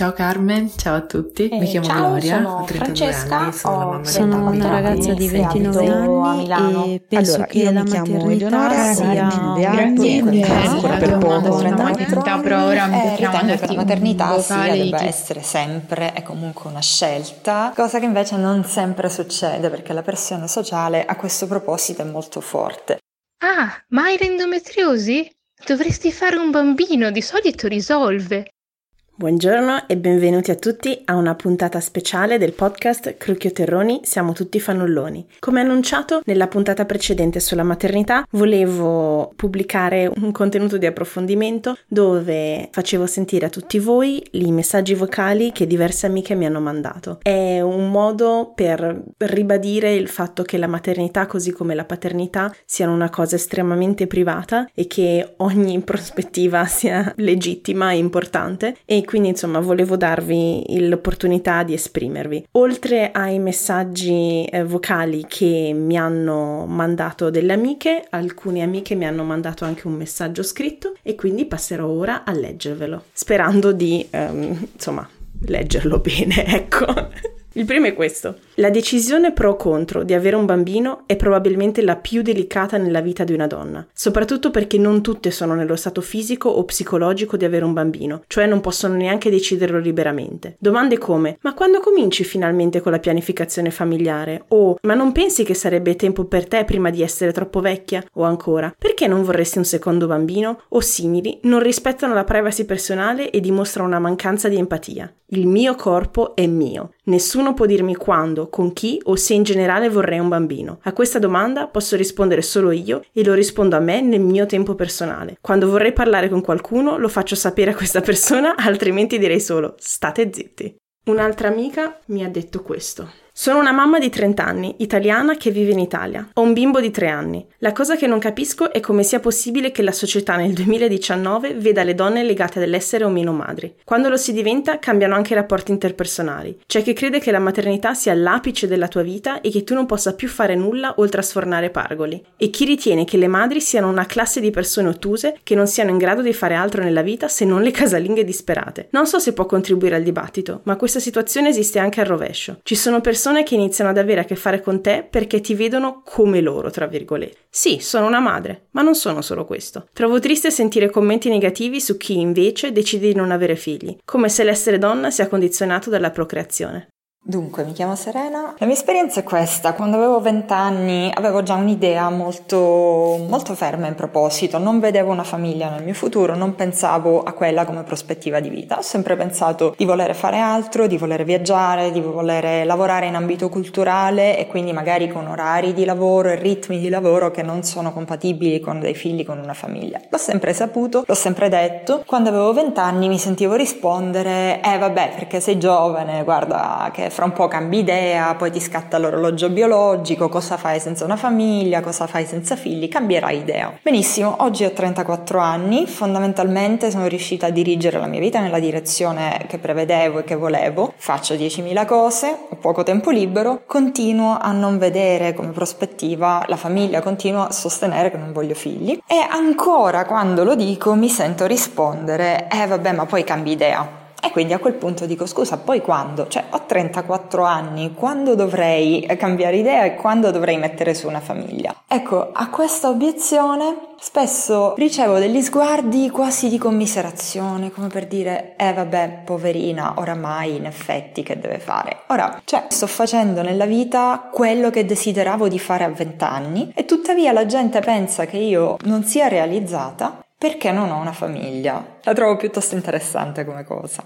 Ciao Carmen, ciao a tutti. Eh, Mi chiamo ciao, Gloria, sono ho 32 Francesca, anni, sono la ho Sono un una ragazza di Sì, 29 abito a anni Milano. e penso Allora, che io la mi chiamo maternità Eleonora, sia ho 29 anni, Niente, ancora per poco. 34 maternità, però ora mi Eh, piaceva ritengo che la maternità sia, debba essere sempre e comunque una scelta, cosa che invece non sempre succede perché la pressione sociale a questo proposito è molto forte. Ah, ma hai l'endometriosi? Dovresti fare un bambino, di solito risolve. Buongiorno e benvenuti a tutti a una puntata speciale del podcast Crucchio Terroni Siamo tutti fannulloni. Come annunciato nella puntata precedente sulla maternità, volevo pubblicare un contenuto di approfondimento dove facevo sentire a tutti voi i messaggi vocali che diverse amiche mi hanno mandato. È un modo per ribadire il fatto che la maternità, così come la paternità, siano una cosa estremamente privata e che ogni prospettiva sia legittima e importante e quindi insomma volevo darvi l'opportunità di esprimervi. Oltre ai messaggi eh, vocali che mi hanno mandato delle amiche, alcune amiche mi hanno mandato anche un messaggio scritto e quindi passerò ora a leggervelo, sperando di ehm, insomma leggerlo bene, ecco. Il primo è questo. La decisione pro o contro di avere un bambino è probabilmente la più delicata nella vita di una donna, soprattutto perché non tutte sono nello stato fisico o psicologico di avere un bambino, cioè non possono neanche deciderlo liberamente. Domande come: ma quando cominci finalmente con la pianificazione familiare? O ma non pensi che sarebbe tempo per te prima di essere troppo vecchia? O ancora, perché non vorresti un secondo bambino? O simili, non rispettano la privacy personale e dimostrano una mancanza di empatia. Il mio corpo è mio. Nessuno può dirmi quando, con chi o se in generale vorrei un bambino. A questa domanda posso rispondere solo io e lo rispondo a me nel mio tempo personale. Quando vorrei parlare con qualcuno lo faccio sapere a questa persona, altrimenti direi solo state zitti. Un'altra amica mi ha detto questo. Sono una mamma di 30 anni, italiana che vive in Italia. Ho un bimbo di 3 anni. La cosa che non capisco è come sia possibile che la società nel 2019 veda le donne legate all'essere o meno madri. Quando lo si diventa cambiano anche i rapporti interpersonali. C'è chi crede che la maternità sia l'apice della tua vita e che tu non possa più fare nulla oltre a sfornare pargoli. E chi ritiene che le madri siano una classe di persone ottuse che non siano in grado di fare altro nella vita se non le casalinghe disperate. Non so se può contribuire al dibattito, ma questa situazione esiste anche al rovescio. Ci sono persone che iniziano ad avere a che fare con te perché ti vedono come loro, tra virgolette. Sì, sono una madre, ma non sono solo questo. Trovo triste sentire commenti negativi su chi invece decide di non avere figli, come se l'essere donna sia condizionato dalla procreazione. Dunque, mi chiamo Serena. La mia esperienza è questa. Quando avevo 20 anni avevo già un'idea molto, molto ferma in proposito. Non vedevo una famiglia nel mio futuro, non pensavo a quella come prospettiva di vita. Ho sempre pensato di volere fare altro, di volere viaggiare, di volere lavorare in ambito culturale e quindi magari con orari di lavoro e ritmi di lavoro che non sono compatibili con dei figli, con una famiglia. L'ho sempre saputo, l'ho sempre detto. Quando avevo 20 anni mi sentivo rispondere, eh vabbè, perché sei giovane, guarda che fra un po' cambi idea, poi ti scatta l'orologio biologico, cosa fai senza una famiglia, cosa fai senza figli, cambierai idea. Benissimo, oggi ho 34 anni, fondamentalmente sono riuscita a dirigere la mia vita nella direzione che prevedevo e che volevo, faccio 10.000 cose, ho poco tempo libero, continuo a non vedere come prospettiva la famiglia, continuo a sostenere che non voglio figli e ancora quando lo dico mi sento rispondere, eh vabbè ma poi cambi idea. E quindi a quel punto dico scusa, poi quando? Cioè ho 34 anni, quando dovrei cambiare idea e quando dovrei mettere su una famiglia? Ecco, a questa obiezione spesso ricevo degli sguardi quasi di commiserazione, come per dire, eh vabbè, poverina, oramai in effetti che deve fare? Ora, cioè, sto facendo nella vita quello che desideravo di fare a 20 anni e tuttavia la gente pensa che io non sia realizzata perché non ho una famiglia. La trovo piuttosto interessante come cosa.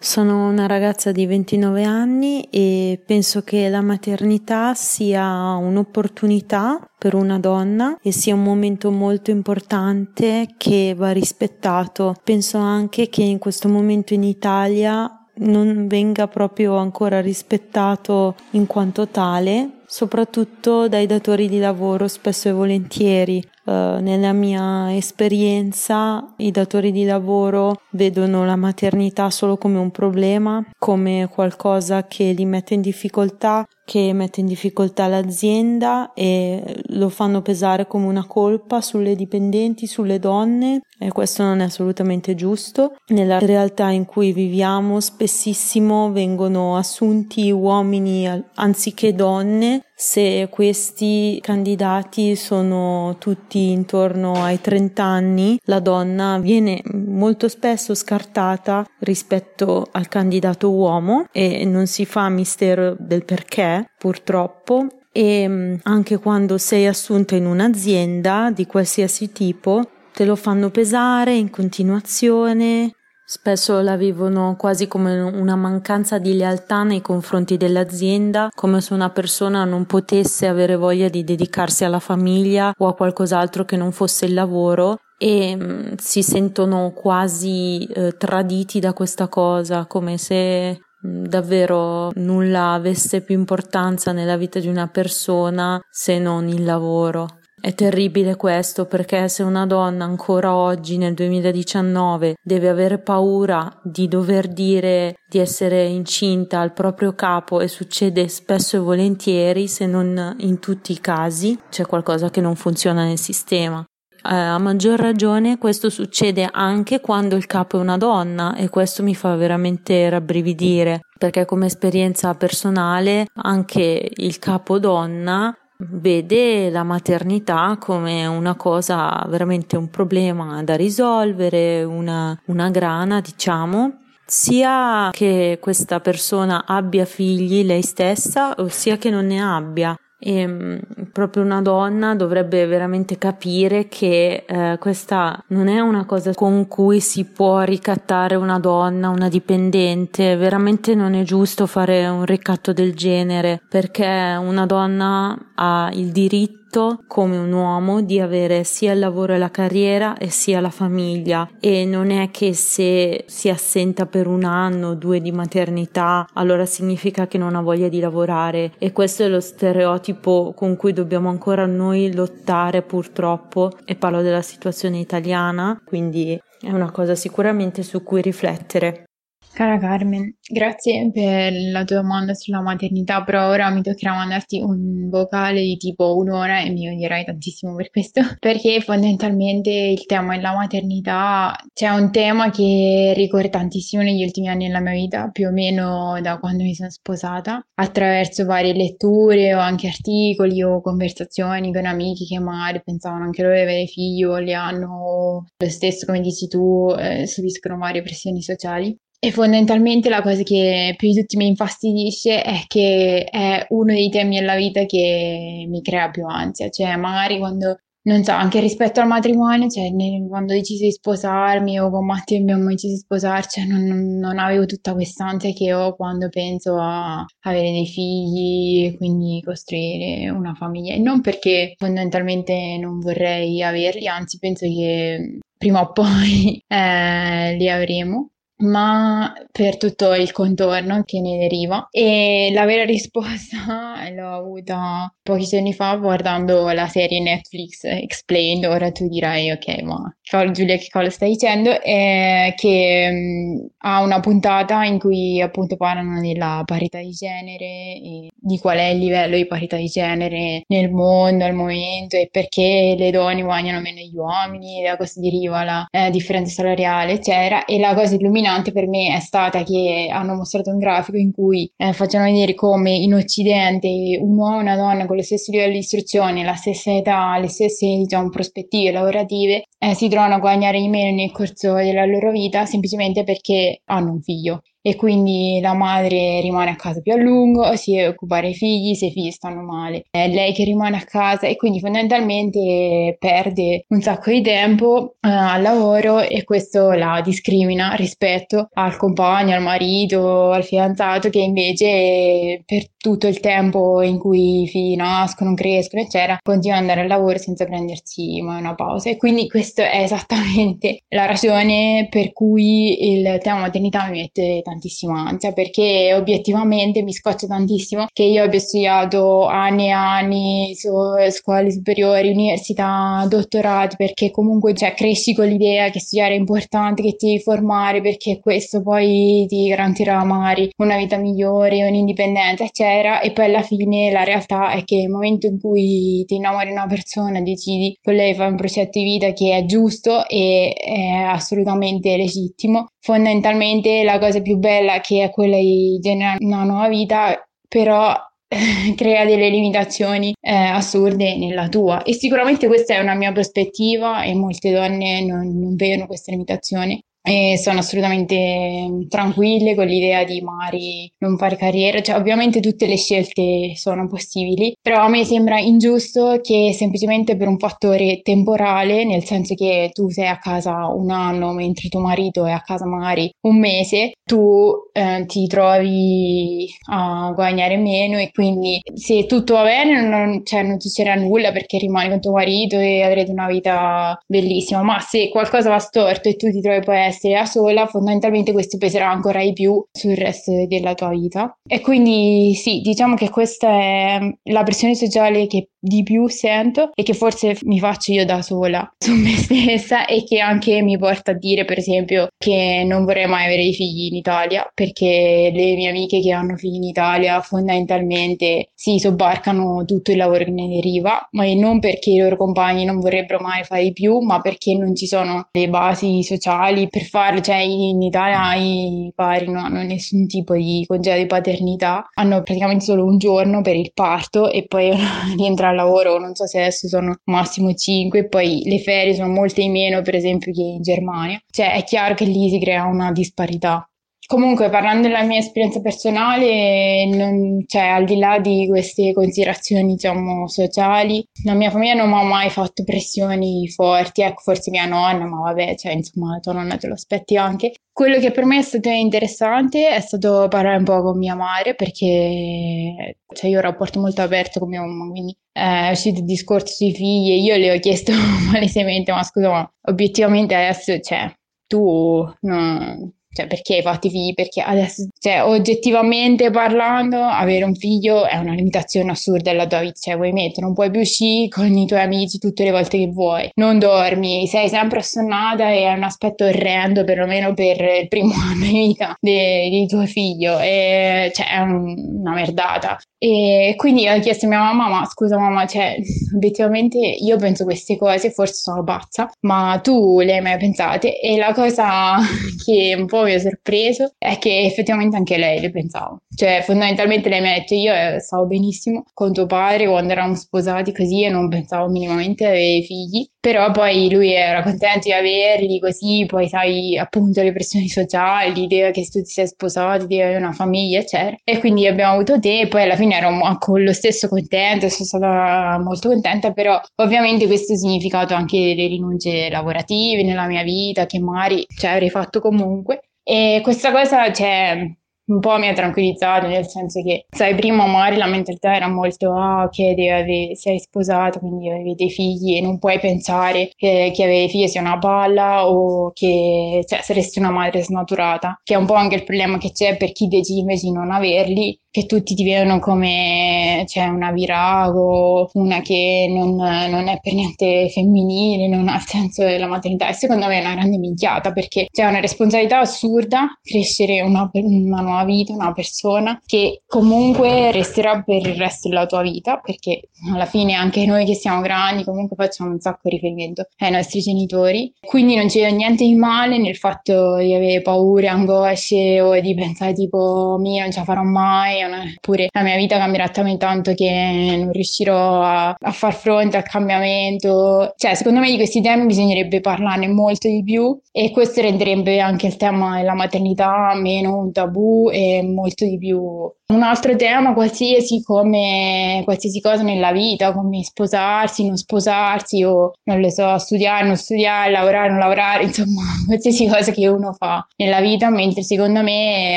Sono una ragazza di 29 anni e penso che la maternità sia un'opportunità per una donna e sia un momento molto importante che va rispettato. Penso anche che in questo momento in Italia non venga proprio ancora rispettato in quanto tale soprattutto dai datori di lavoro spesso e volentieri. Uh, nella mia esperienza i datori di lavoro vedono la maternità solo come un problema, come qualcosa che li mette in difficoltà, che mette in difficoltà l'azienda e lo fanno pesare come una colpa sulle dipendenti, sulle donne e questo non è assolutamente giusto. Nella realtà in cui viviamo spessissimo vengono assunti uomini anziché donne se questi candidati sono tutti intorno ai 30 anni, la donna viene molto spesso scartata rispetto al candidato uomo e non si fa mistero del perché, purtroppo. E mm, anche quando sei assunta in un'azienda di qualsiasi tipo, te lo fanno pesare in continuazione, Spesso la vivono quasi come una mancanza di lealtà nei confronti dell'azienda, come se una persona non potesse avere voglia di dedicarsi alla famiglia o a qualcos'altro che non fosse il lavoro e mh, mm, si sentono quasi eh, traditi da questa cosa, come se mm, davvero nulla avesse più importanza nella vita di una persona se non il lavoro. È terribile questo perché se una donna ancora oggi nel 2019 deve avere paura di dover dire di essere incinta al proprio capo e succede spesso e volentieri, se non in tutti i casi, c'è qualcosa che non funziona nel sistema. Eh, a maggior ragione questo succede anche quando il capo è una donna e questo mi fa veramente rabbrividire perché come esperienza personale anche il capo donna vede la maternità come una cosa veramente un problema da risolvere, una, una grana, diciamo, sia che questa persona abbia figli lei stessa, sia che non ne abbia. E mm, proprio una donna dovrebbe veramente capire che eh, questa non è una cosa con cui si può ricattare una donna, una dipendente, veramente non è giusto fare un ricatto del genere perché una donna ha il diritto diritto come un uomo di avere sia il lavoro e la carriera e sia la famiglia. E non è che se si assenta per un anno o due di maternità allora significa che non ha voglia di lavorare. E questo è lo stereotipo con cui dobbiamo ancora noi lottare purtroppo. E parlo della situazione italiana quindi è una cosa sicuramente su cui riflettere. Cara Carmen, grazie per la tua domanda sulla maternità, però ora mi toccherà mandarti un vocale di tipo un'ora e mi odierai tantissimo per questo, perché fondamentalmente il tema della maternità c'è un tema che ricorre tantissimo negli ultimi anni della mia vita, più o meno da quando mi sono sposata, attraverso varie letture o anche articoli o conversazioni con amici che magari pensavano anche loro di avere figli o li hanno lo stesso, come dici tu, eh, subiscono varie pressioni sociali. E fondamentalmente la cosa che più di tutti mi infastidisce è che è uno dei temi della vita che mi crea più ansia, cioè magari quando, non so, anche rispetto al matrimonio, cioè quando ho deciso di sposarmi o con Matteo abbiamo deciso di sposarci, cioè non, non avevo tutta quest'ansia che ho quando penso a avere dei figli e quindi costruire una famiglia. E non perché fondamentalmente non vorrei averli, anzi penso che prima o poi eh, li avremo ma per tutto il contorno che ne deriva. E la vera risposta l'ho avuta pochi giorni fa guardando la serie Netflix Explained. Ora tu dirai, ok, ma Giulia che cosa stai dicendo? È che mh, ha una puntata in cui appunto parlano della parità di genere e di qual è il livello di parità di genere nel mondo al momento e perché le donne guadagnano meno degli uomini, da cosa deriva la eh, differenza salariale, eccetera. E la cosa illuminante illuminante per me è stata che hanno mostrato un grafico in cui eh, facevano vedere come in Occidente un uomo e una donna con lo stesso livello di istruzione, la stessa età, le stesse diciamo, prospettive lavorative eh, si trovano a guadagnare di meno nel corso della loro vita semplicemente perché hanno un figlio e quindi la madre rimane a casa più a lungo, si deve occupare dei figli se i figli stanno male, è lei che rimane a casa e quindi fondamentalmente perde un sacco di tempo eh, al lavoro e questo la discrimina rispetto al compagno, al marito, al fidanzato che invece per tutto il tempo in cui i figli nascono, crescono, eccetera, continua ad andare al lavoro senza prendersi mai una pausa. E quindi questa è esattamente la ragione per cui il tema maternità mi mette tantissimo tantissima ansia perché obiettivamente mi scoccia tantissimo che io abbia studiato anni e anni su scuole superiori, università, dottorati, perché comunque cioè, cresci con l'idea che studiare è importante, che ti devi formare perché questo poi ti garantirà magari una vita migliore, un'indipendenza, eccetera. E poi alla fine la realtà è che nel momento in cui ti innamori una persona, decidi con lei fare un progetto di vita che è giusto e è assolutamente legittimo. Fondamentalmente la cosa più bella che è quella di generare una nuova vita, però crea delle limitazioni eh, assurde nella tua. E sicuramente questa è una mia prospettiva e molte donne non, non vedono queste limitazioni e sono assolutamente tranquille con l'idea di magari non fare carriera, cioè ovviamente tutte le scelte sono possibili, però a me sembra ingiusto che semplicemente per un fattore temporale, nel senso che tu sei a casa un anno mentre tuo marito è a casa magari un mese, tu eh, ti trovi a guadagnare meno e quindi se tutto va bene non, cioè, non succederà nulla perché rimani con tuo marito e avrete una vita bellissima, ma se qualcosa va storto e tu ti trovi poi a essere essere da sola, fondamentalmente questo peserà ancora di più sul resto della tua vita. E quindi sì, diciamo che questa è la pressione sociale che di più sento e che forse mi faccio io da sola su me stessa e che anche mi porta a dire per esempio che non vorrei mai avere i figli in Italia perché le mie amiche che hanno figli in Italia fondamentalmente si sobbarcano tutto il lavoro che ne deriva ma non perché i loro compagni non vorrebbero mai fare di più ma perché non ci sono le basi sociali per farlo cioè in Italia i pari non hanno nessun tipo di congedo di paternità hanno praticamente solo un giorno per il parto e poi rientrano al lavoro, non so se adesso sono massimo 5, poi le ferie sono molte di meno, per esempio, che in Germania. Cioè è chiaro che lì si crea una disparità. Comunque, parlando della mia esperienza personale, non, cioè, al di là di queste considerazioni, diciamo, sociali, la mia famiglia non mi ha mai fatto pressioni forti, ecco, forse mia nonna, ma vabbè, cioè, insomma, tua nonna te lo aspetti anche. Quello che per me è stato interessante è stato parlare un po' con mia madre, perché cioè, io ho un rapporto molto aperto con mia mamma, quindi eh, è uscito il discorso sui figli e io le ho chiesto palesemente, ma scusa, ma obiettivamente adesso, cioè, tu... No, cioè, perché hai fatto i figli? Perché adesso, cioè, oggettivamente parlando, avere un figlio è una limitazione assurda della tua vita. Cioè, vuoi mettere, non puoi più uscire con i tuoi amici tutte le volte che vuoi. Non dormi, sei sempre assonnata e è un aspetto orrendo, perlomeno per il primo anno di vita di, di tuo figlio. E, cioè, è un, una merdata. E quindi ho chiesto a mia mamma, ma scusa mamma, cioè, obiettivamente io penso queste cose, forse sono pazza, ma tu le hai mai pensate? E la cosa che un po' mi ha sorpreso è che effettivamente anche lei le pensava. Cioè, fondamentalmente lei mi ha detto, io eh, stavo benissimo con tuo padre quando eravamo sposati così e non pensavo minimamente ad avere figli, però poi lui era contento di averli così, poi sai appunto le pressioni sociali, l'idea che tu ti sei sposato, di avere una famiglia, eccetera. E quindi abbiamo avuto te e poi alla fine ero con lo stesso contento, sono stata molto contenta, però ovviamente questo ha significato anche delle rinunce lavorative nella mia vita che magari cioè, avrei fatto comunque. E questa cosa, cioè, un po' mi ha tranquillizzato, nel senso che, sai, prima magari la mentalità era molto, ah, che okay, sei sposato, quindi avevi dei figli e non puoi pensare che, che avevi figli sia una palla o che cioè, saresti una madre snaturata, che è un po' anche il problema che c'è per chi decide invece di non averli che tutti ti vedono come cioè, una virago, una che non, non, è per niente femminile, non ha il senso della maternità. E secondo me è una grande minchiata perché c'è una responsabilità assurda crescere una, una nuova vita, una persona che comunque resterà per il resto della tua vita perché alla fine anche noi che siamo grandi comunque facciamo un sacco riferimento ai nostri genitori. Quindi non c'è niente di male nel fatto di avere paure, angosce o di pensare tipo mio non ce la farò mai oppure la mia vita cambierà talmente tanto che non riuscirò a, a far fronte al cambiamento. Cioè, secondo me di questi temi bisognerebbe parlarne molto di più e questo renderebbe anche il tema della maternità meno un tabù e molto di più un altro tema qualsiasi come qualsiasi cosa nella vita, come sposarsi, non sposarsi o non lo so, studiare, non studiare, lavorare, non lavorare, insomma, qualsiasi cosa che uno fa nella vita, mentre secondo me è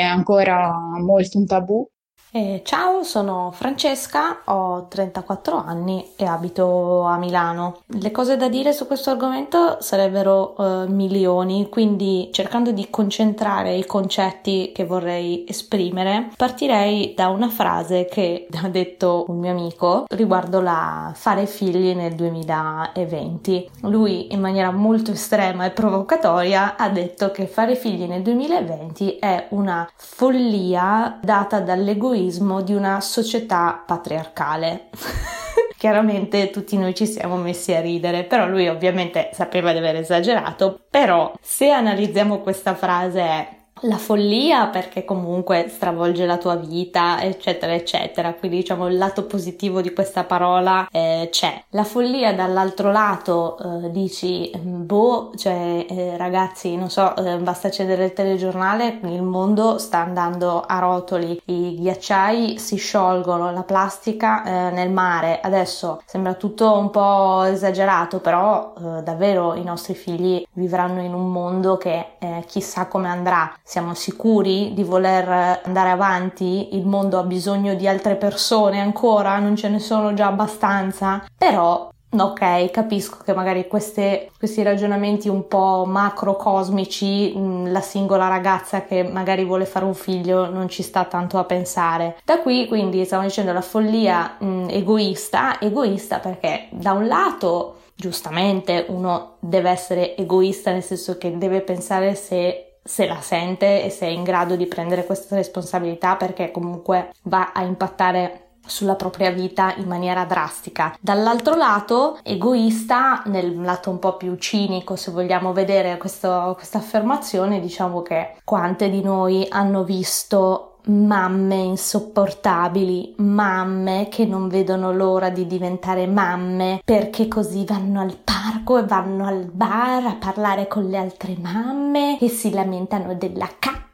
ancora molto un tabù Eh, ciao, sono Francesca, ho 34 anni e abito a Milano. Le cose da dire su questo argomento sarebbero uh, milioni, quindi cercando di concentrare i concetti che vorrei esprimere, partirei da una frase che ha detto un mio amico riguardo la fare figli nel 2020. Lui in maniera molto estrema e provocatoria ha detto che fare figli nel 2020 è una follia data dall'egoismo egoismo di una società patriarcale. Chiaramente tutti noi ci siamo messi a ridere, però lui ovviamente sapeva di aver esagerato, però se analizziamo questa frase è la follia perché comunque stravolge la tua vita, eccetera, eccetera. Quindi diciamo il lato positivo di questa parola eh, c'è. La follia dall'altro lato eh, dici, boh, cioè eh, ragazzi, non so, eh, basta accendere il telegiornale, il mondo sta andando a rotoli, i ghiacciai si sciolgono, la plastica eh, nel mare. Adesso sembra tutto un po' esagerato, però eh, davvero i nostri figli vivranno in un mondo che chissà come andrà siamo sicuri di voler andare avanti, il mondo ha bisogno di altre persone ancora, non ce ne sono già abbastanza, però Ok, capisco che magari queste, questi ragionamenti un po' macrocosmici, mm, la singola ragazza che magari vuole fare un figlio non ci sta tanto a pensare. Da qui quindi stiamo dicendo la follia mh, mm, egoista, egoista perché da un lato giustamente uno deve essere egoista nel senso che deve pensare se se la sente e se è in grado di prendere questa responsabilità perché comunque va a impattare sulla propria vita in maniera drastica. Dall'altro lato, egoista, nel lato un po' più cinico, se vogliamo vedere questa affermazione, diciamo che quante di noi hanno visto mamme insopportabili, mamme che non vedono l'ora di diventare mamme perché così vanno al parco e vanno al bar a parlare con le altre mamme e si lamentano della cacca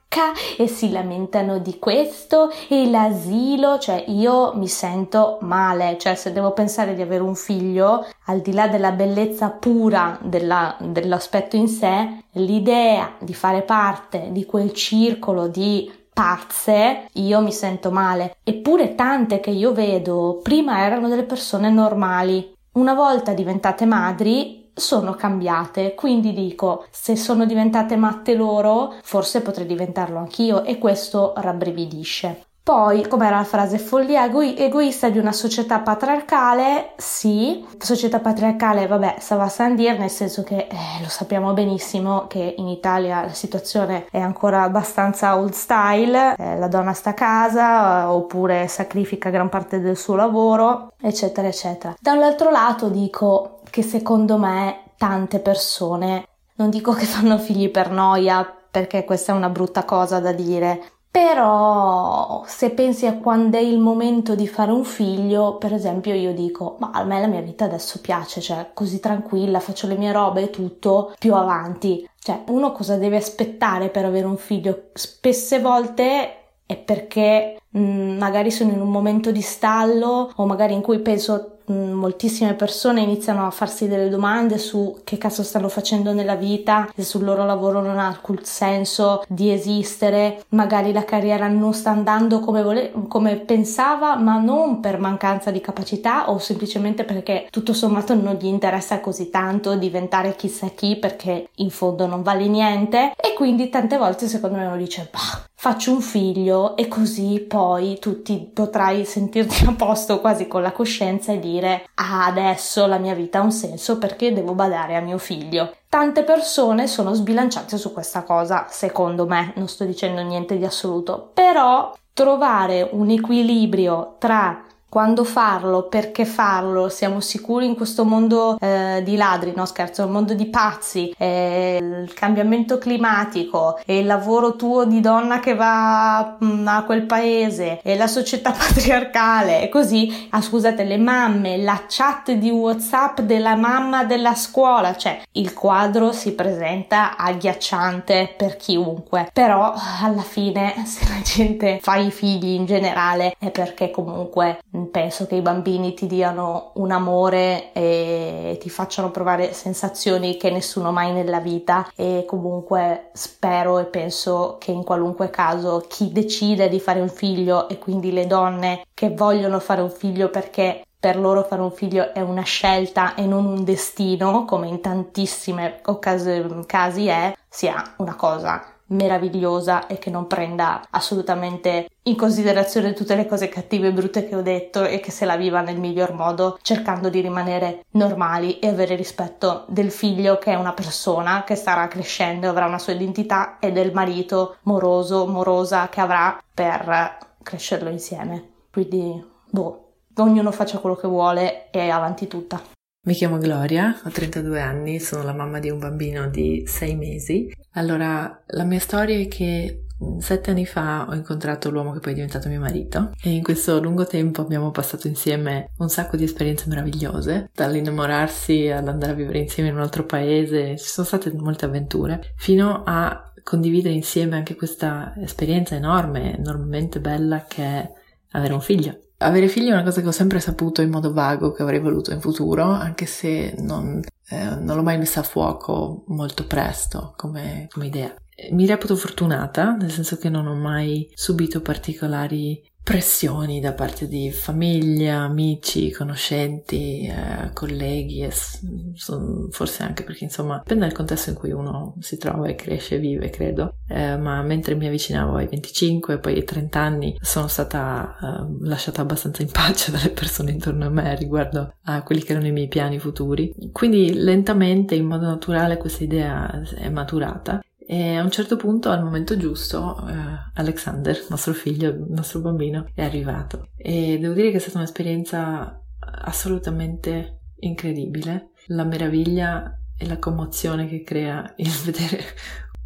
e si lamentano di questo e l'asilo, cioè io mi sento male, cioè se devo pensare di avere un figlio, al di là della bellezza pura della, dell'aspetto in sé, l'idea di fare parte di quel circolo di pazze, io mi sento male. Eppure tante che io vedo prima erano delle persone normali. Una volta diventate madri sono cambiate, quindi dico, se sono diventate matte loro, forse potrei diventarlo anch'io e questo rabbrividisce. Poi, com'era la frase, follia ego- egoista di una società patriarcale? Sì, società patriarcale, vabbè, ça va sans dire, nel senso che eh, lo sappiamo benissimo che in Italia la situazione è ancora abbastanza old style, eh, la donna sta a casa eh, oppure sacrifica gran parte del suo lavoro, eccetera, eccetera. Dall'altro lato dico che secondo me tante persone, non dico che fanno figli per noia, perché questa è una brutta cosa da dire, però se pensi a quando è il momento di fare un figlio, per esempio io dico, ma a me la mia vita adesso piace, cioè così tranquilla, faccio le mie robe e tutto più avanti. Cioè, uno cosa deve aspettare per avere un figlio? Spesse volte è perché mh, mm, magari sono in un momento di stallo o magari in cui penso moltissime persone iniziano a farsi delle domande su che cazzo stanno facendo nella vita, se sul loro lavoro non ha alcun senso di esistere, magari la carriera non sta andando come, vole- come pensava, ma non per mancanza di capacità o semplicemente perché tutto sommato non gli interessa così tanto diventare chissà chi perché in fondo non vale niente. E quindi tante volte secondo me uno dice bah faccio un figlio e così poi tu ti potrai sentirti a posto quasi con la coscienza e dire ah adesso la mia vita ha un senso perché devo badare a mio figlio. Tante persone sono sbilanciate su questa cosa, secondo me, non sto dicendo niente di assoluto, però trovare un equilibrio tra quando farlo, perché farlo, siamo sicuri in questo mondo eh, di ladri, no scherzo, un mondo di pazzi, eh, il cambiamento climatico e il lavoro tuo di donna che va mh, mm, a quel paese e la società patriarcale e così, ah scusate, le mamme, la chat di Whatsapp della mamma della scuola, cioè il quadro si presenta agghiacciante per chiunque, però alla fine se la gente fa i figli in generale è perché comunque penso che i bambini ti diano un amore e ti facciano provare sensazioni che nessuno mai nella vita. E comunque spero e penso che in qualunque caso chi decide di fare un figlio e quindi le donne che vogliono fare un figlio perché per loro fare un figlio è una scelta e non un destino, come in tantissimi casi è, sia una cosa meravigliosa e che non prenda assolutamente in considerazione tutte le cose cattive e brutte che ho detto e che se la viva nel miglior modo cercando di rimanere normali e avere rispetto del figlio che è una persona che starà crescendo, avrà una sua identità e del marito moroso, morosa che avrà per crescerlo insieme. Quindi, boh, ognuno faccia quello che vuole e avanti tutta. Mi chiamo Gloria, ho 32 anni, sono la mamma di un bambino di 6 mesi. Allora, la mia storia è che mm, Sette anni fa ho incontrato l'uomo che poi è diventato mio marito e in questo lungo tempo abbiamo passato insieme un sacco di esperienze meravigliose, dall'innamorarsi all'andare a vivere insieme in un altro paese, ci sono state molte avventure, fino a condividere insieme anche questa esperienza enorme, enormemente bella che è avere un figlio. Avere figli è una cosa che ho sempre saputo in modo vago che avrei voluto in futuro, anche se non, eh, non l'ho mai messa a fuoco molto presto come, come idea. Mi reputo fortunata, nel senso che non ho mai subito particolari pressioni da parte di famiglia, amici, conoscenti, eh, colleghi, e son, forse anche perché insomma dipende dal contesto in cui uno si trova e cresce e vive, credo. Eh, ma mentre mi avvicinavo ai 25 e poi ai 30 anni sono stata eh, lasciata abbastanza in pace dalle persone intorno a me riguardo a quelli che erano i miei piani futuri. Quindi lentamente, in modo naturale, questa idea è maturata e a un certo punto, al momento giusto, eh, Alexander, nostro figlio, nostro bambino, è arrivato. E devo dire che è stata un'esperienza assolutamente incredibile. La meraviglia e la commozione che crea il vedere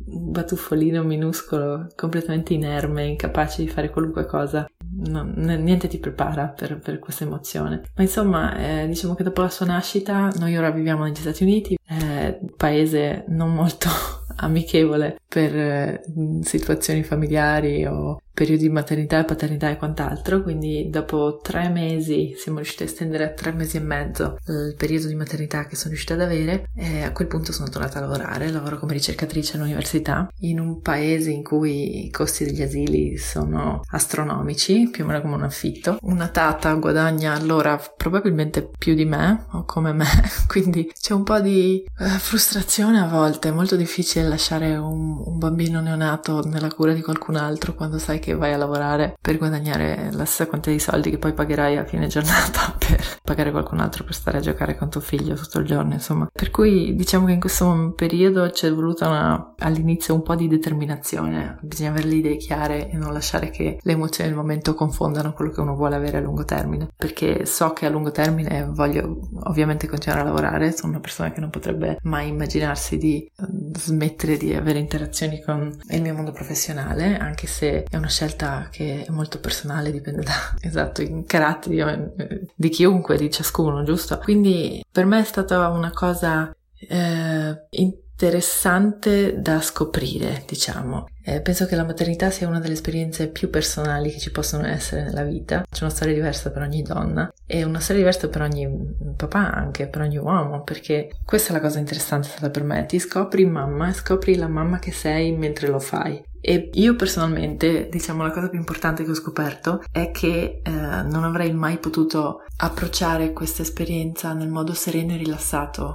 un batuffolino minuscolo, completamente inerme, incapace di fare qualunque cosa. No, niente ti prepara per, per, questa emozione. Ma insomma, eh, diciamo che dopo la sua nascita, noi ora viviamo negli Stati Uniti, eh, paese non molto amichevole per eh, situazioni familiari o periodi di maternità e paternità e quant'altro, quindi dopo tre mesi siamo riusciti a estendere a tre mesi e mezzo il periodo di maternità che sono riuscita ad avere e a quel punto sono tornata a lavorare, lavoro come ricercatrice all'università in un paese in cui i costi degli asili sono astronomici, più o meno come un affitto. Una tata guadagna allora probabilmente più di me o come me, quindi c'è un po' di uh, frustrazione a volte, è molto difficile lasciare un, un bambino neonato nella cura di qualcun altro quando sai che vai a lavorare per guadagnare la stessa quantità di soldi che poi pagherai a fine giornata per pagare qualcun altro per stare a giocare con tuo figlio tutto il giorno, insomma. Per cui diciamo che in questo periodo c'è voluta una, all'inizio un po' di determinazione, bisogna avere le idee chiare e non lasciare che le emozioni del momento confondano quello che uno vuole avere a lungo termine, perché so che a lungo termine voglio ovviamente continuare a lavorare, sono una persona che non potrebbe mai immaginarsi di eh, smettere di avere interazioni con il mio mondo professionale, anche se è una scelta che è molto personale, dipende da esatto i caratteri eh, di chiunque, di ciascuno, giusto? Quindi per me è stata una cosa eh, interessante da scoprire, diciamo. Eh, penso che la maternità sia una delle esperienze più personali che ci possono essere nella vita. C'è una storia diversa per ogni donna e una storia diversa per ogni papà, anche per ogni uomo, perché questa è la cosa interessante stata per me. Ti scopri mamma e scopri la mamma che sei mentre lo fai. E io personalmente, diciamo, la cosa più importante che ho scoperto è che eh, non avrei mai potuto approcciare questa esperienza nel modo sereno e rilassato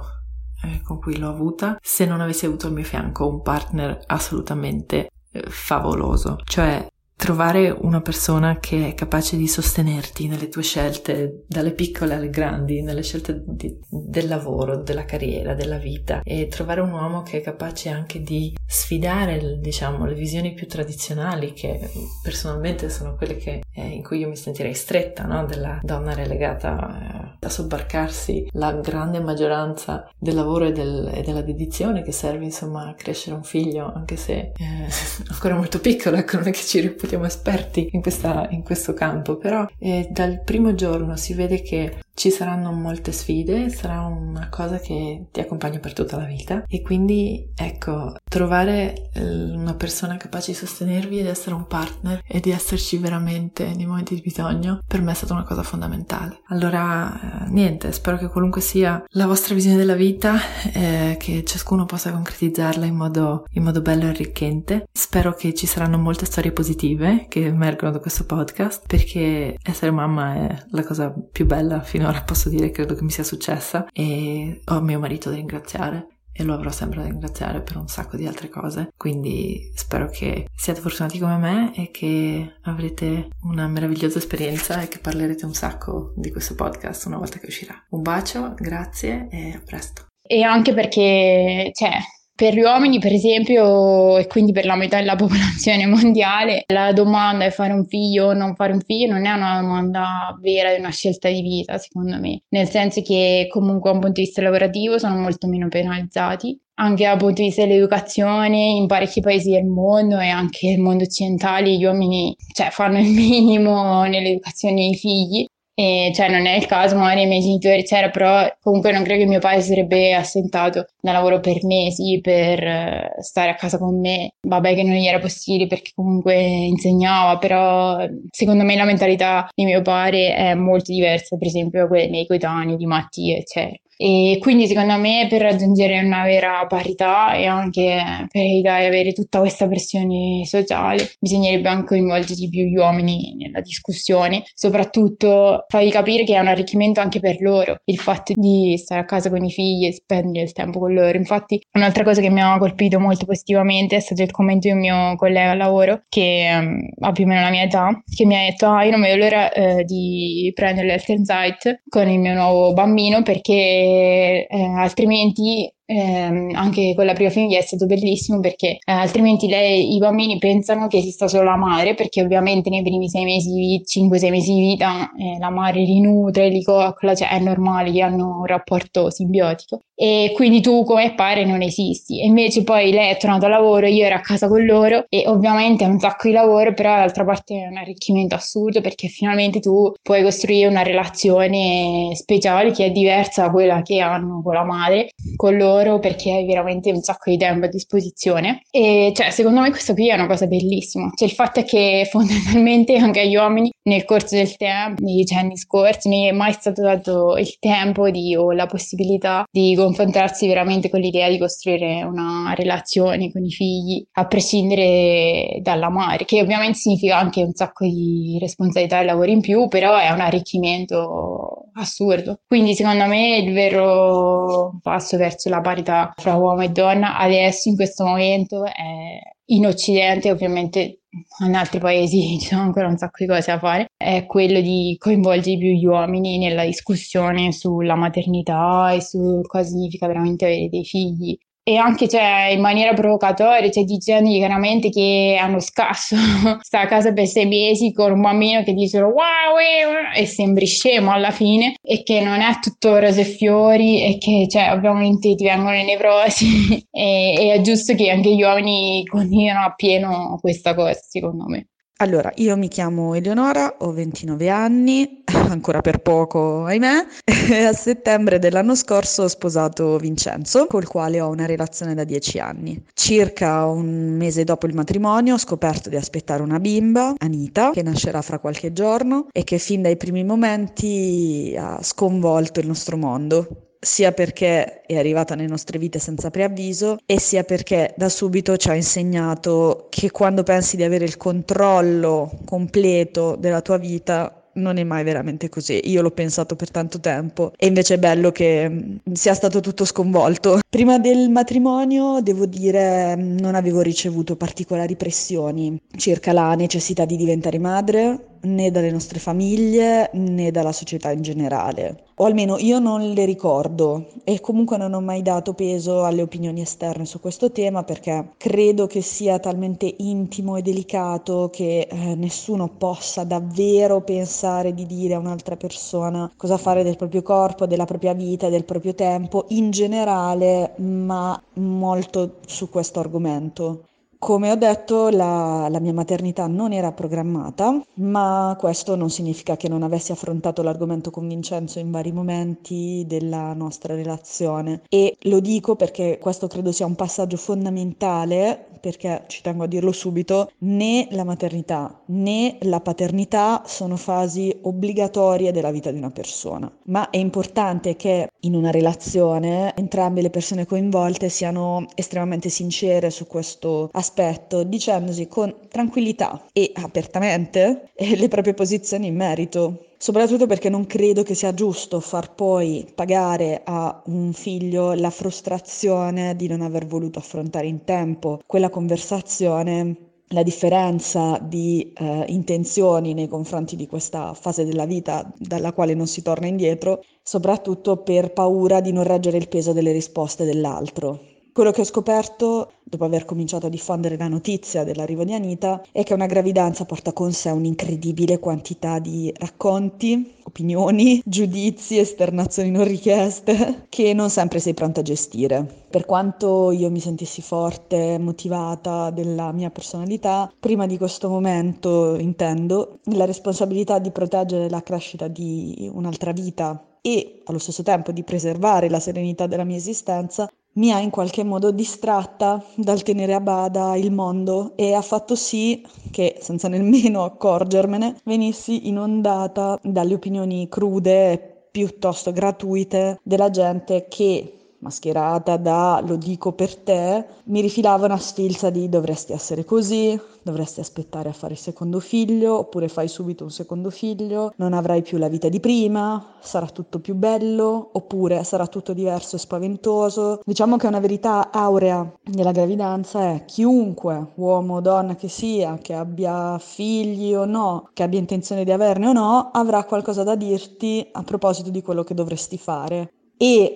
eh, con cui l'ho avuta se non avessi avuto al mio fianco un partner assolutamente eh, favoloso. Cioè, trovare una persona che è capace di sostenerti nelle tue scelte, dalle piccole alle grandi, nelle scelte di, del lavoro, della carriera, della vita, e trovare un uomo che è capace anche di sfidare, diciamo, le visioni più tradizionali, che personalmente sono quelle che, eh, in cui io mi sentirei stretta, no? della donna relegata eh, a sobbarcarsi la grande maggioranza del lavoro e, del, e, della dedizione che serve, insomma, a crescere un figlio, anche se eh, ancora molto piccolo, ecco, non è che ci reputiamo esperti in, questa, in questo campo, però eh, dal primo giorno si vede che ci saranno molte sfide, sarà una cosa che ti accompagna per tutta la vita e quindi ecco, trovare eh, una persona capace di sostenervi ed essere un partner e di esserci veramente nei momenti di bisogno per me è stata una cosa fondamentale. Allora, eh, niente, spero che qualunque sia la vostra visione della vita, eh, che ciascuno possa concretizzarla in modo, in modo bello e arricchente. Spero che ci saranno molte storie positive che emergono da questo podcast perché essere mamma è la cosa più bella fino finora posso dire credo che mi sia successa e ho mio marito da ringraziare e lo avrò sempre da ringraziare per un sacco di altre cose. Quindi spero che siate fortunati come me e che avrete una meravigliosa esperienza e che parlerete un sacco di questo podcast una volta che uscirà. Un bacio, grazie e a presto. E anche perché, cioè, per gli uomini, per esempio, e quindi per la metà della popolazione mondiale, la domanda è fare un figlio o non fare un figlio non è una domanda vera, è una scelta di vita, secondo me. Nel senso che comunque da un punto di vista lavorativo sono molto meno penalizzati. Anche dal punto di vista dell'educazione, in parecchi paesi del mondo e anche nel mondo occidentale, gli uomini cioè, fanno il minimo nell'educazione dei figli e cioè non è il caso, magari i miei genitori c'era, però comunque non credo che mio padre sarebbe assentato da lavoro per mesi per eh, stare a casa con me. Vabbè che non gli era possibile perché comunque insegnava, però secondo me la mentalità di mio padre è molto diversa, per esempio, da quella dei miei coetanei, di Mattia, eccetera. E quindi secondo me per raggiungere una vera parità e anche per evitare di avere tutta questa pressione sociale bisognerebbe anche coinvolgere più gli uomini nella discussione, soprattutto fargli capire che è un arricchimento anche per loro il fatto di stare a casa con i figli e spendere il tempo con loro. Infatti un'altra cosa che mi ha colpito molto positivamente è stato il commento di un mio collega al lavoro che um, ha più o meno la mia età, che mi ha detto ah io non vedo l'ora uh, di prendere l'Health Insight con il mio nuovo bambino perché eh, altrimenti eh, anche con la prima famiglia è stato bellissimo perché eh, altrimenti lei, i bambini pensano che esista solo la madre perché ovviamente nei primi sei mesi vita, 5-6 mesi di vita eh, la madre li nutre, li coccola, cioè è normale che hanno un rapporto simbiotico. E quindi tu come pare non esisti. E invece poi lei è tornata a lavoro, io ero a casa con loro e ovviamente è un sacco di lavoro però dall'altra parte è un arricchimento assurdo perché finalmente tu puoi costruire una relazione speciale che è diversa da quella che hanno con la madre, con loro loro perché hai veramente un sacco di tempo a disposizione. E cioè, secondo me questa qui è una cosa bellissima. Cioè, il fatto è che fondamentalmente anche agli uomini nel corso del tempo, negli anni scorsi, non è mai stato dato il tempo di, o la possibilità di confrontarsi veramente con l'idea di costruire una relazione con i figli, a prescindere dalla madre, che ovviamente significa anche un sacco di responsabilità e lavoro in più, però è un arricchimento assurdo. Quindi secondo me il vero passo verso la parità fra uomo e donna adesso in questo momento è in Occidente, ovviamente in altri paesi ci sono ancora un sacco di cose da fare, è quello di coinvolgere più gli uomini nella discussione sulla maternità e su cosa significa veramente avere dei figli e anche cioè, in maniera provocatoria, cioè dicendo chiaramente che hanno scasso, sta a casa per sei mesi con un bambino che dicono wow, e sembri scemo alla fine e che non è tutto rose e fiori e che cioè, ovviamente ti vengono le nevrosi e, e è giusto che anche gli uomini condividano appieno questa cosa secondo me. Allora, io mi chiamo Eleonora, ho 29 anni, ancora per poco, ahimè, a settembre dell'anno scorso ho sposato Vincenzo, col quale ho una relazione da 10 anni. Circa un mese dopo il matrimonio ho scoperto di aspettare una bimba, Anita, che nascerà fra qualche giorno e che fin dai primi momenti ha sconvolto il nostro mondo sia perché è arrivata nelle nostre vite senza preavviso e sia perché da subito ci ha insegnato che quando pensi di avere il controllo completo della tua vita non è mai veramente così. Io l'ho pensato per tanto tempo e invece è bello che mm, sia stato tutto sconvolto. Prima del matrimonio, devo dire, non avevo ricevuto particolari pressioni circa la necessità di diventare madre né dalle nostre famiglie né dalla società in generale. O almeno io non le ricordo e comunque non ho mai dato peso alle opinioni esterne su questo tema perché credo che sia talmente intimo e delicato che eh, nessuno possa davvero pensare di dire a un'altra persona cosa fare del proprio corpo, della propria vita, del proprio tempo in generale, ma molto su questo argomento Come ho detto, la, la, mia maternità non era programmata, ma questo non significa che non avessi affrontato l'argomento con Vincenzo in vari momenti della nostra relazione. E lo dico perché questo credo sia un passaggio fondamentale, perché ci tengo a dirlo subito, né la maternità né la paternità sono fasi obbligatorie della vita di una persona, ma è importante che in una relazione entrambe le persone coinvolte siano estremamente sincere su questo aspetto dicendosi con tranquillità e apertamente eh, le proprie posizioni in merito. Soprattutto perché non credo che sia giusto far poi pagare a un figlio la frustrazione di non aver voluto affrontare in tempo quella conversazione la differenza di eh, intenzioni nei confronti di questa fase della vita dalla quale non si torna indietro, soprattutto per paura di non reggere il peso delle risposte dell'altro. Quello che ho scoperto, dopo aver cominciato a diffondere la notizia dell'arrivo di Anita, è che una gravidanza porta con sé un'incredibile quantità di racconti, opinioni, giudizi, esternazioni non richieste, che non sempre sei pronta a gestire. Per quanto io mi sentissi forte, motivata della mia personalità, prima di questo momento intendo la responsabilità di proteggere la crescita di un'altra vita e allo stesso tempo di preservare la serenità della mia esistenza mi ha in qualche modo distratta dal tenere a bada il mondo e ha fatto sì che, senza nemmeno accorgermene, venissi inondata dalle opinioni crude e piuttosto gratuite della gente che mascherata da lo dico per te, mi rifilava una sfilza di dovresti essere così, dovresti aspettare a fare il secondo figlio, oppure fai subito un secondo figlio, non avrai più la vita di prima, sarà tutto più bello, oppure sarà tutto diverso e spaventoso. Diciamo che una verità aurea della gravidanza è chiunque, uomo o donna che sia, che abbia figli o no, che abbia intenzione di averne o no, avrà qualcosa da dirti a proposito di quello che dovresti fare. E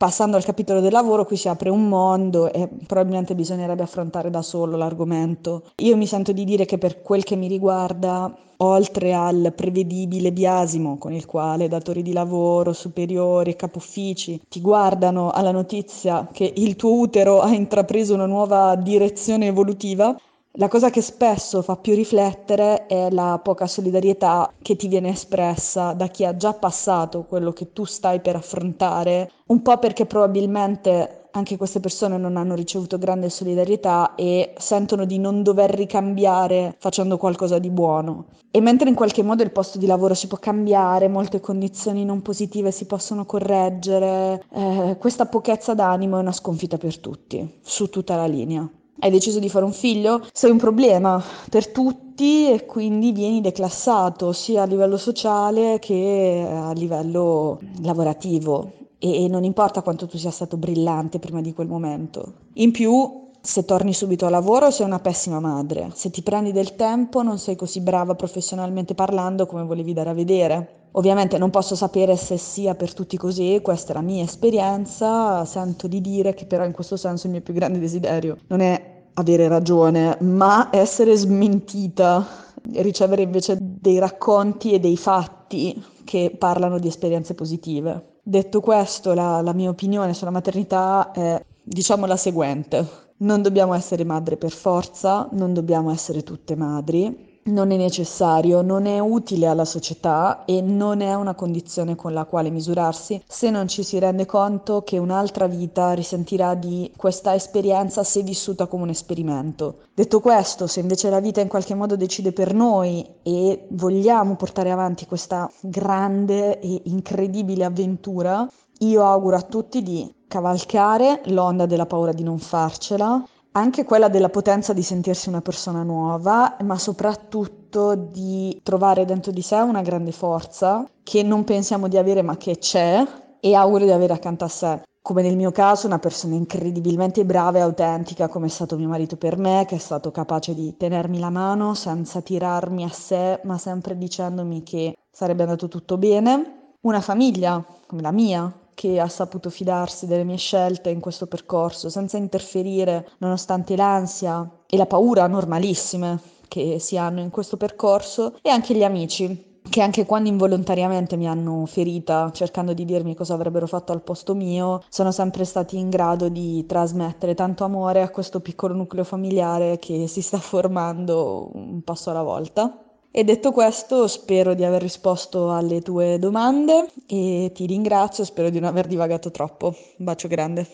Passando al capitolo del lavoro, qui si apre un mondo e probabilmente bisognerebbe affrontare da solo l'argomento. Io mi sento di dire che per quel che mi riguarda, oltre al prevedibile biasimo con il quale datori di lavoro, superiori e capo uffici ti guardano alla notizia che il tuo utero ha intrapreso una nuova direzione evolutiva, la cosa che spesso fa più riflettere è la poca solidarietà che ti viene espressa da chi ha già passato quello che tu stai per affrontare, un po' perché probabilmente anche queste persone non hanno ricevuto grande solidarietà e sentono di non dover ricambiare facendo qualcosa di buono. E mentre in qualche modo il posto di lavoro si può cambiare, molte condizioni non positive si possono correggere, eh, questa pochezza d'animo è una sconfitta per tutti, su tutta la linea hai deciso di fare un figlio, sei un problema per tutti e quindi vieni declassato sia a livello sociale che a livello lavorativo e, non importa quanto tu sia stato brillante prima di quel momento. In più, se torni subito a lavoro sei una pessima madre, se ti prendi del tempo non sei così brava professionalmente parlando come volevi dare a vedere. Ovviamente non posso sapere se sia per tutti così, questa è la mia esperienza, sento di dire che però in questo senso il mio più grande desiderio non è avere ragione, ma essere smentita, ricevere invece dei racconti e dei fatti che parlano di esperienze positive. Detto questo, la, la mia opinione sulla maternità è diciamo la seguente. Non dobbiamo essere madre per forza, non dobbiamo essere tutte madri, non è necessario, non è utile alla società e non è una condizione con la quale misurarsi se non ci si rende conto che un'altra vita risentirà di questa esperienza se vissuta come un esperimento. Detto questo, se invece la vita in qualche modo decide per noi e vogliamo portare avanti questa grande e incredibile avventura, io auguro a tutti di cavalcare l'onda della paura di non farcela anche quella della potenza di sentirsi una persona nuova, ma soprattutto di trovare dentro di sé una grande forza che non pensiamo di avere ma che c'è e auguro di avere accanto a sé. Come nel mio caso, una persona incredibilmente brava e autentica come è stato mio marito per me, che è stato capace di tenermi la mano senza tirarmi a sé, ma sempre dicendomi che sarebbe andato tutto bene. Una famiglia come la mia, che ha saputo fidarsi delle mie scelte in questo percorso, senza interferire, nonostante l'ansia e la paura normalissime che si hanno in questo percorso, e anche gli amici che anche quando involontariamente mi hanno ferita, cercando di dirmi cosa avrebbero fatto al posto mio, sono sempre stati in grado di trasmettere tanto amore a questo piccolo nucleo familiare che si sta formando un passo alla volta. E detto questo, spero di aver risposto alle tue domande e ti ringrazio, spero di non aver divagato troppo. Un bacio grande.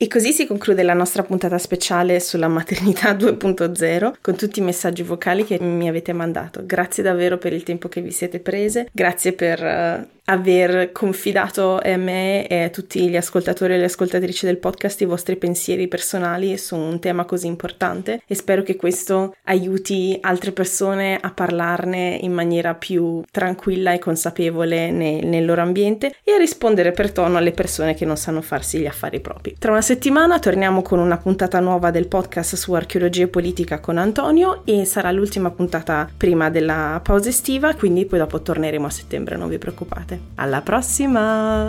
E così si conclude la nostra puntata speciale sulla maternità 2.0 con tutti i messaggi vocali che mi avete mandato. Grazie davvero per il tempo che vi siete prese, grazie per uh, aver confidato a me e a tutti gli ascoltatori e le ascoltatrici del podcast i vostri pensieri personali su un tema così importante e spero che questo aiuti altre persone a parlarne in maniera più tranquilla e consapevole nel, nel loro ambiente e a rispondere per tono alle persone che non sanno farsi gli affari propri. Tra una settimana torniamo con una puntata nuova del podcast su archeologia e politica con Antonio e sarà l'ultima puntata prima della pausa estiva, quindi poi dopo torneremo a settembre, non vi preoccupate. Alla prossima!